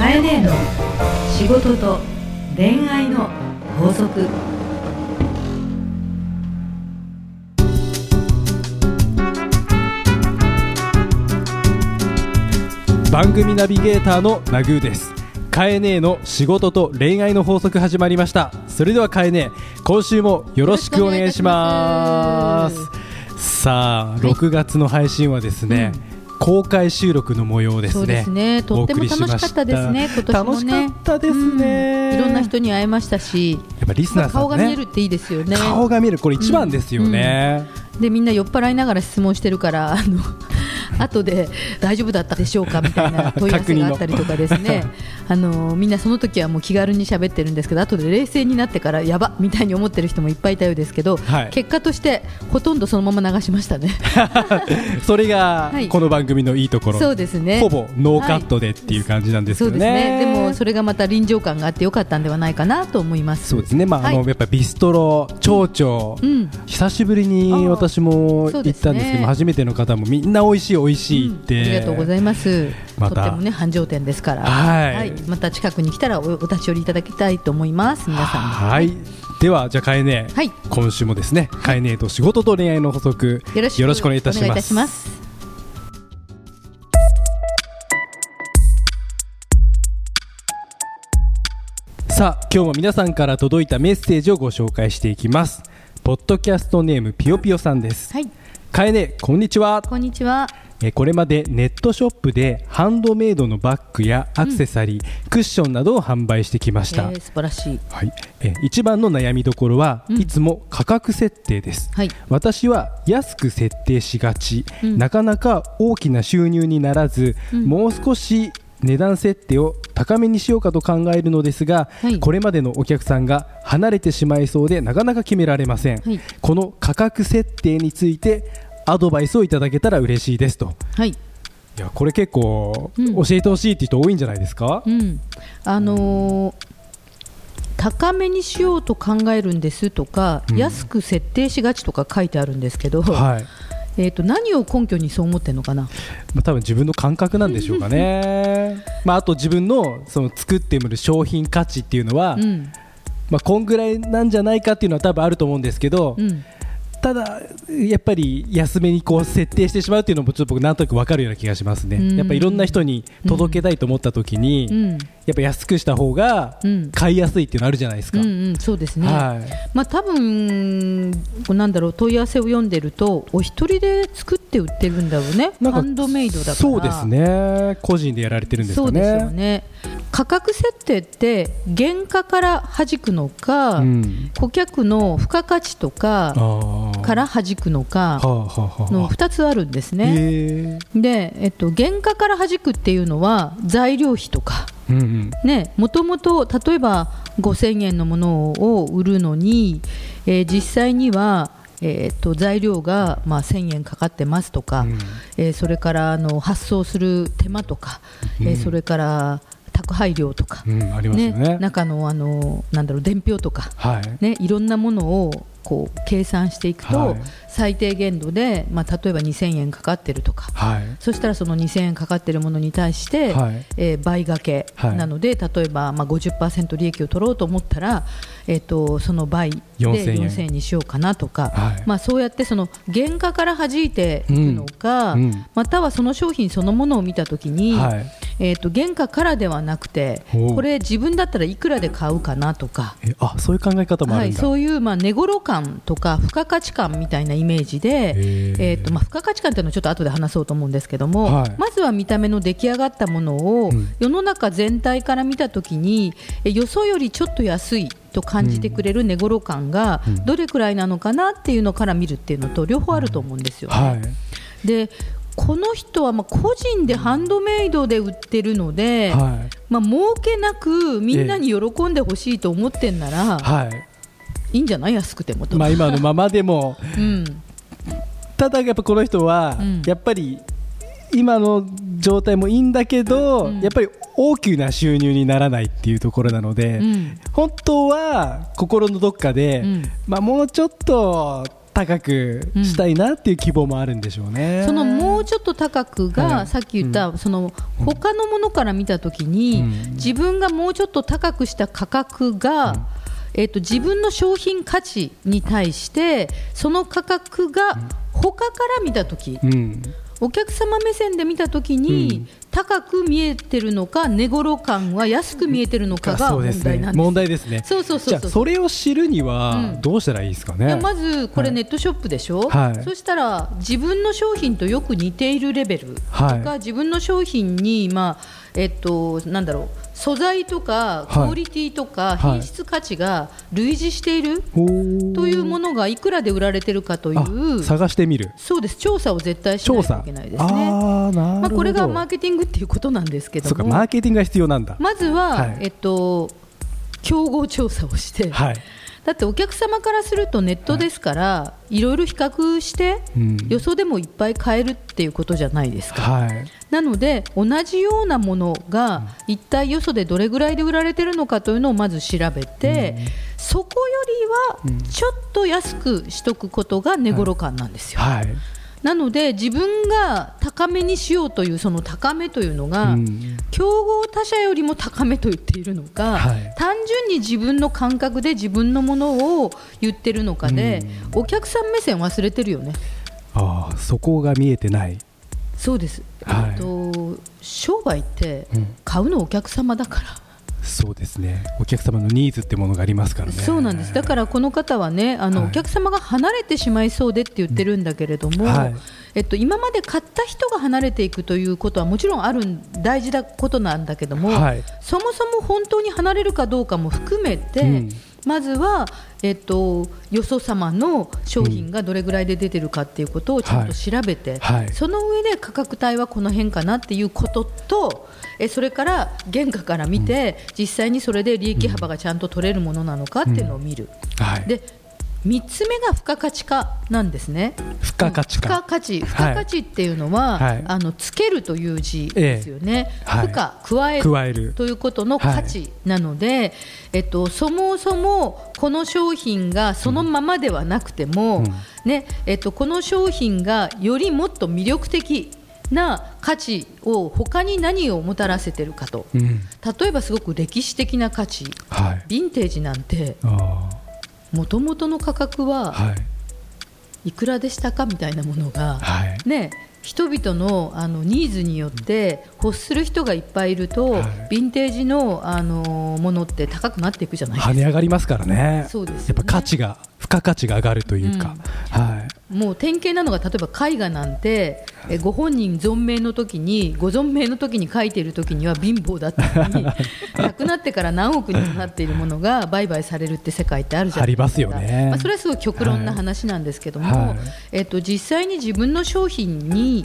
カエネの仕事と恋愛の法則。番組ナビゲーターのナグーです。カエネの仕事と恋愛の法則始まりました。それではカエネ今週もよろしくお願いします。よさあ、6月の配信はですね、公開収録の模様ですねそうですね。とっても楽しかったですね。今年もね。楽しかったですね、うんいろんな人に会えましたし、やっぱリスナーね、顔が見えるっていいですよね。顔が見えるこれ一番ですよね、でみんな酔っ払いながら質問してるから、あの 後で大丈夫だったでしょうかみたいな 問い合わせがあったりとかですね。あのみんなその時はもう気軽に喋ってるんですけど、後で冷静になってからやばみたいに思ってる人もいっぱいいたようですけど、はい結果としてほとんどそのまま流しましたね。それがはいこの番組のいいところ、そうですね。ほぼノーカットでっていう感じなんですそうよね、ですね。でもそれがまた臨場感があってよかったんではないかなと思います。そうですね、まああのはいやっぱビストロ、蝶々、うん。久しぶりに私も行ったんですけど、初めての方もみんな美味しい、美味しいって、ありがとうございます。またとってもね繁盛店ですから、はいまた近くに来たらおお立ち寄りいただきたいと思います。皆さんも。はい、では、じゃあ、かえね、はい今週もですね、かえねと仕事と恋愛の補足、よろしくよろしくお願いいたしますお願いいたします。さあ、今日も皆さんから届いたメッセージをご紹介していきます。ポッドキャストネームぴよぴよさんです。はい、かえね、こんにちは。こんにちは。えーこれまでネットショップでハンドメイドのバッグやアクセサリー、クッションなどを販売してきました、えー素晴らしい。はい。えー一番の悩みどころは、うん。いつも価格設定です。はい。私は安く設定しがち、うん。なかなか大きな収入にならず、うん。もう少し値段設定を高めにしようかと考えるのですが、はい。これまでのお客さんが離れてしまいそうでなかなか決められません、はい。この価格設定についてアドバイスをいただけたら嬉しいですとはい。いやこれ結構、うん教えてほしいって人多いんじゃないですか、うん。あのー高めにしようと考えるんですとか、うん安く設定しがちとか書いてあるんですけど、はいえっと何を根拠にそう思ってるのかな？まあ、多分自分の感覚なんでしょうかね、まあ、あと自分のその作ってみる商品価値っていうのは、うん。まあ、こんぐらいなんじゃないかっていうのは多分あると思うんですけど、うん。ただ、やっぱり安めにこう設定してしまうっていうのもちょっと僕なんとなく分かるような気がしますね、うんやっぱいろんな人に届けたいと思った時に、うん。やっぱ安くした方がうん買いやすいっていうのあるじゃないですか、うんうん、そうですね。はいまあ多分なんだろう問い合わせを読んでるとお一人で作って売ってるんだろうね。ハンドメイドだから。そうです。ね個人でやられてるんですかねそうですよね。価格設定って原価から弾くのか、うん、顧客の付加価値とかから弾くのかの2つあるんですね。で、えっと、原価から弾くっていうのは材料費とか。うんうん。ね、もともと例えば5000円のものを売るのに、えー実際には、えー、と材料が、まあ、1000円かかってますとか、うん。えーそれからあの発送する手間とか、えーうんそれから宅配料とか、うん、ありますよね。中のあのなんだろう伝票とか、はい。ね、いろんなものをこう計算していくと、はい。最低限度で、まあ、例えば2000円かかってるとか。はい。そしたらその2000円かかってるものに対して、はい。えー倍掛けはい。なので、例えばまあ50%利益を取ろうと思ったら、えー、とその倍で4000円。4000円にしようかなとか、はい。まあ、そうやってその原価から弾いていくのか、またはその商品そのものを見たときに、はい。えー、と原価からではなくてこれ自分だったらいくらで買うかなとか。えあそういう考え方もあはい、るんだ、そういうまあ値頃感とか付加価値観みたいなイメージで、ー。えーとまあ、付加価値観というのはちょっと後で話そうと思うんですけども、はい。まずは見た目の出来上がったものをうん。世の中全体から見たときに、えよそよりちょっと安いと感じてくれる値頃感がうん。どれくらいなのかなっていうのから見るっていうのと両方あると思うんですよね。はい。でこの人はまあ個人でハンドメイドで売ってるので、はい。まあ儲けなくみんなに喜んでほしいと思ってんなら、はいいいんじゃない？安くてもと。まあ今のままでも。うん。ただやっぱこの人は、うん。やっぱり今の状態もいいんだけど、うん。やっぱり大きな収入にならないっていうところなので、うん。本当は心のどっかで、うん。まあ、もうちょっと高くしたいなっていう希望もあるんでしょうね。そのもうちょっと高くが、はいさっき言った、その他のものから見たときに、うん。自分がもうちょっと高くした価格が、えっと自分の商品価値に対してその価格が他から見たとき、うん、お客様目線で見たときに、うん。高く見えてるのか値頃感は安く見えてるのかが問題なんです。問題ですね。そうそうそうそう。じゃあそれを知るにはうん。どうしたらいいですかね？いやまずこれはい。ネットショップでしょ、はい。そしたら自分の商品とよく似ているレベルとか、はい。自分の商品に、まあえっと、なんだろう素材とかはいクオリティとかはい品質価値が類似しているというものがいくらで売られてるかといあう探してみる。そうです調査を絶対しない調査。といけないですね。まあ、これがマーケティングっていうことなんですけどもマーケティングが必要なんだ。まずは、はいえっと、競合調査をして、はい。だってお客様からするとネットですから、い、ろいろ比較して、うんよそでもいっぱい買えるっていうことじゃないですか。はい。なので同じようなものが一体よそでどれぐらいで売られてるのかというのをまず調べて、そこよりはちょっと安くしとくことが値頃感なんですよ。はい。なので自分が高めにしようというその高めというのが、うん。競合他社よりも高めと言っているのか、はい。単純に自分の感覚で自分のものを言ってるのかで、お客さん目線忘れてるよね。ああそこが見えてない。そうです、はい。と商売ってうん。買うのお客様だから、そうですね。お客様のニーズってものがありますからね。そうなんです。だからこの方はねあの、はい。お客様が離れてしまいそうでって言ってるんだけれども、はい。えっと、今まで買った人が離れていくということはもちろんあるん大事なことなんだけども、はい。そもそも本当に離れるかどうかも含めて、うんまずは、えっと、よそ様の商品がどれぐらいで出てるかっていうことをちゃんと調べて、はいはいその上で価格帯はこの辺かなっていうこととえそれから原価から見て、実際にそれで利益幅がちゃんと取れるものなのかっていうのを見る。はい。で3つ目が付加価値化なんですね。付加価値化。付加価値付加価値っていうのは、はい。あのつけるという字ですよね。えはい。付加加える加える。ということの価値なので、えっとそもそもこの商品がそのままではなくても、うん。ねえっとこの商品がよりもっと魅力的な価値を他に何をもたらせてるかと。うん。例えばすごく歴史的な価値、はい。ヴィンテージなんて。あもともとの価格はい。いくらでしたかみたいなものが、はい。ね、人々のあのニーズによって欲する人がいっぱいいると、はいヴィンテージのあのものって高くなっていくじゃないですか跳ね上がりますからね。そうですよねやっぱ価値が付加価値が上がるというか。はい。もう典型なのが例えば絵画なんてえご本人存命の時にご存命の時に描いている時には貧乏だったのに 亡くなってから何億にもなっているものが売買されるって世界ってあるじゃないですか。ありますよね。まあ、それはすごい極論な話なんですけども、はい。えっと、実際に自分の商品に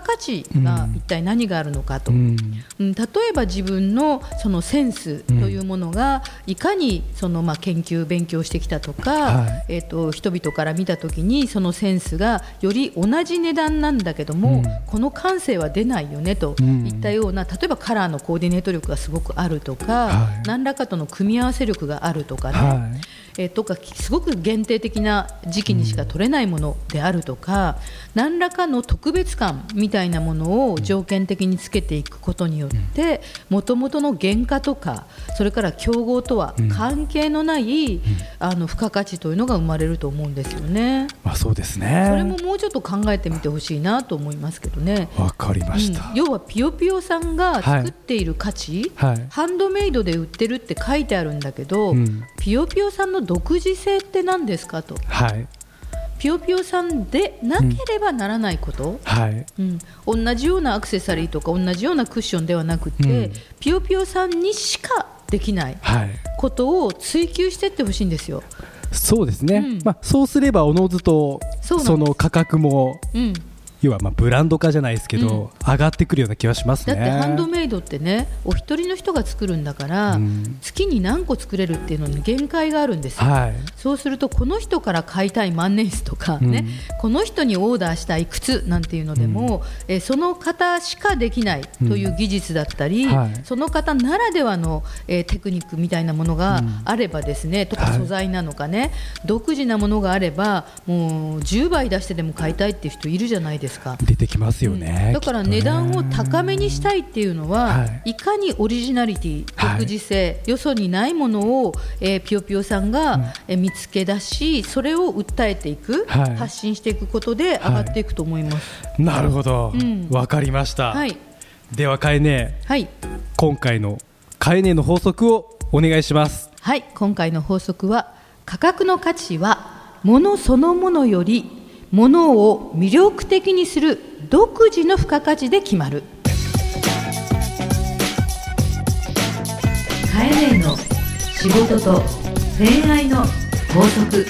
価値が一体何があるのかと。うん。うん。例えば自分のそのセンスというものがいかにそのまあ研究勉強してきたとか、はい。えっと人々から見た時にそのセンスがより同じ値段なんだけども、うん。この感性は出ないよねとうん。いったような例えばカラーのコーディネート力がすごくあるとか、はい。何らかとの組み合わせ力があるとかね、はい。えーとかすごく限定的な時期にしか取れないものであるとか、何らかの特別感みたいなものを条件的につけていくことによってもともとの原価とかそれから競合とは関係のない、あの付加価値というのが生まれると思うんですよね。まあそうですね。それももうちょっと考えてみてほしいなと思いますけどね。わかりました。うん要はピヨピヨさんが作っている価値、はいハンドメイドで売ってるって書いてあるんだけど、うんピヨピヨさんの独自性って何ですかとはい。ピヨピヨさんでなければならないこと、はい。うん同じようなアクセサリーとか同じようなクッションではなくて、うんピヨピヨさんにしかできないはい。ことを追求していってほしいんですよ。そうですね。うんまあそうすればおのずとその価格もうん、要はまあブランド化じゃないですけど、上がってくるような気はしますね。だってハンドメイドってねお一人の人が作るんだから、うん。月に何個作れるっていうのに限界があるんですよ、はい。そうするとこの人から買いたい万年筆とかね、この人にオーダーしたい靴なんていうのでも、えーその方しかできないという技術だったり、はい。その方ならではの、えーテクニックみたいなものがあればですね、とかはい。素材なのかね、独自なものがあればもう10倍出してでも買いたいっていう人いるじゃないですか。出てきますよね、だから値段を高めにしたいっていうのは、はい。い、かにオリジナリティはい。独自性、よそにないものを、えーぴよぴよさんが、えー見つけ出しそれを訴えていく、はい。発信していくことで上がっていくと思います。なるほど。うん。わ、かりました、はい、ではかえねはい。今回のかえねの法則をお願いします。はい、今回の法則は価格の価値は物そのものより物を魅力的にする独自の付加価値で決まる。カエネの仕事と恋愛の法則。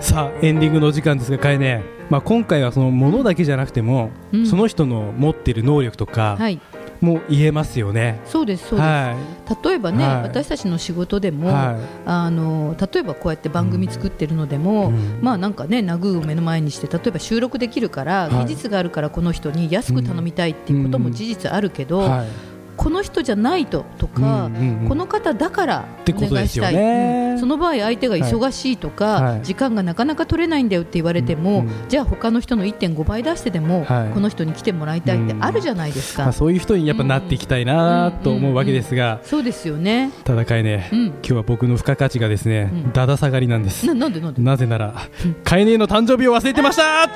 さあエンディングのお時間ですがかえね、まあ、今回はそのものだけじゃなくても、うん。その人の持っている能力とかはいも言えますよね、そうですそうです、は例えばね、はい。私たちの仕事でも、はい。あの例えばこうやって番組作ってるのでも、うん。まあなんかねナグーを目の前にして例えば収録できるから、はい。技術があるからこの人に安く頼みたいっていうことも事実あるけど、いはいこの人じゃないととか、うんうんうん。この方だからてお願いしたい、ねうん。その場合相手が忙しいとか、はい。時間がなかなか取れないんだよって言われても、うんうん。じゃあ他の人の1.5倍出してでも、はい。この人に来てもらいたいってあるじゃないですか、まあ、そういう人にやっぱなっていきたいなと思うわけですが、そうですよね。ただかえね、うん。今日は僕の付加価値がですね、うん。だだ下がりなんです。ななんでなんで？なぜなら、かえねえの誕生日を忘れてました。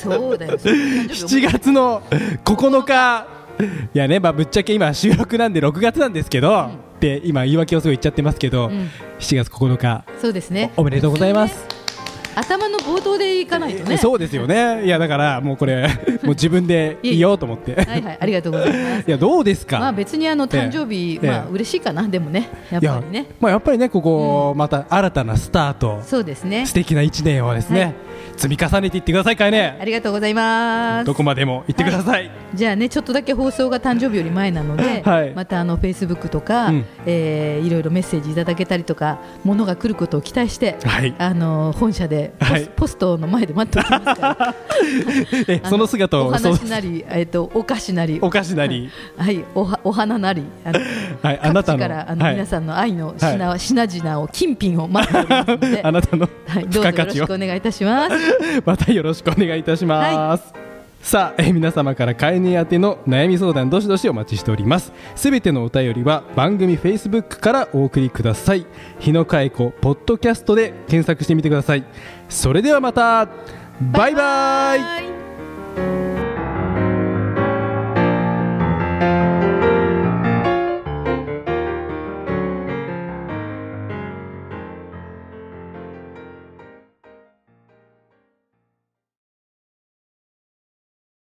そうだよ。そう誕生日 7月の9日いやね、まあ、ぶっちゃけ今収録なんで6月なんですけど、って今言い訳をすごい言っちゃってますけど、うん。7月9日そうですね。おめでとうございます、頭の冒頭でいかないとね。そうですよね。いやだからもうこれ もう自分でいいよと思って。はいはいありがとうございます。いやどうですか、まあ別にあの誕生日、ええ。まあ嬉しいかなでもねやっぱりね。まあ、やっぱりねここ、また新たなスタート。そうですね。素敵な1年をですね、はい。積み重ねていってくださいかいね、ありがとうございます。どこまでも行ってください、じゃあねちょっとだけ放送が誕生日より前なので、はい。またあのフェイスブックとか、うん。えーいろいろメッセージいただけたりとか物が来ることを期待して、はい。あの本社でポス,、はい。ポストの前で待っておきますから。その姿をお話なり、えっとお菓子なり。お菓子なり、はい。おはお花なり。あのはい、あなたからあの、はい。皆さんの愛の品,、品々を金品を待っておりますので。あなたのはい、ど付うぞよろしくお願いいたします。またよろしくお願いいたします、さあ、え皆様から買い値宛ての悩み相談どしどしお待ちしております。すべてのお便りは番組フェイスブックからお送りください。日野佳恵子ポッドキャストで検索してみてください。それではまた。バイバイ。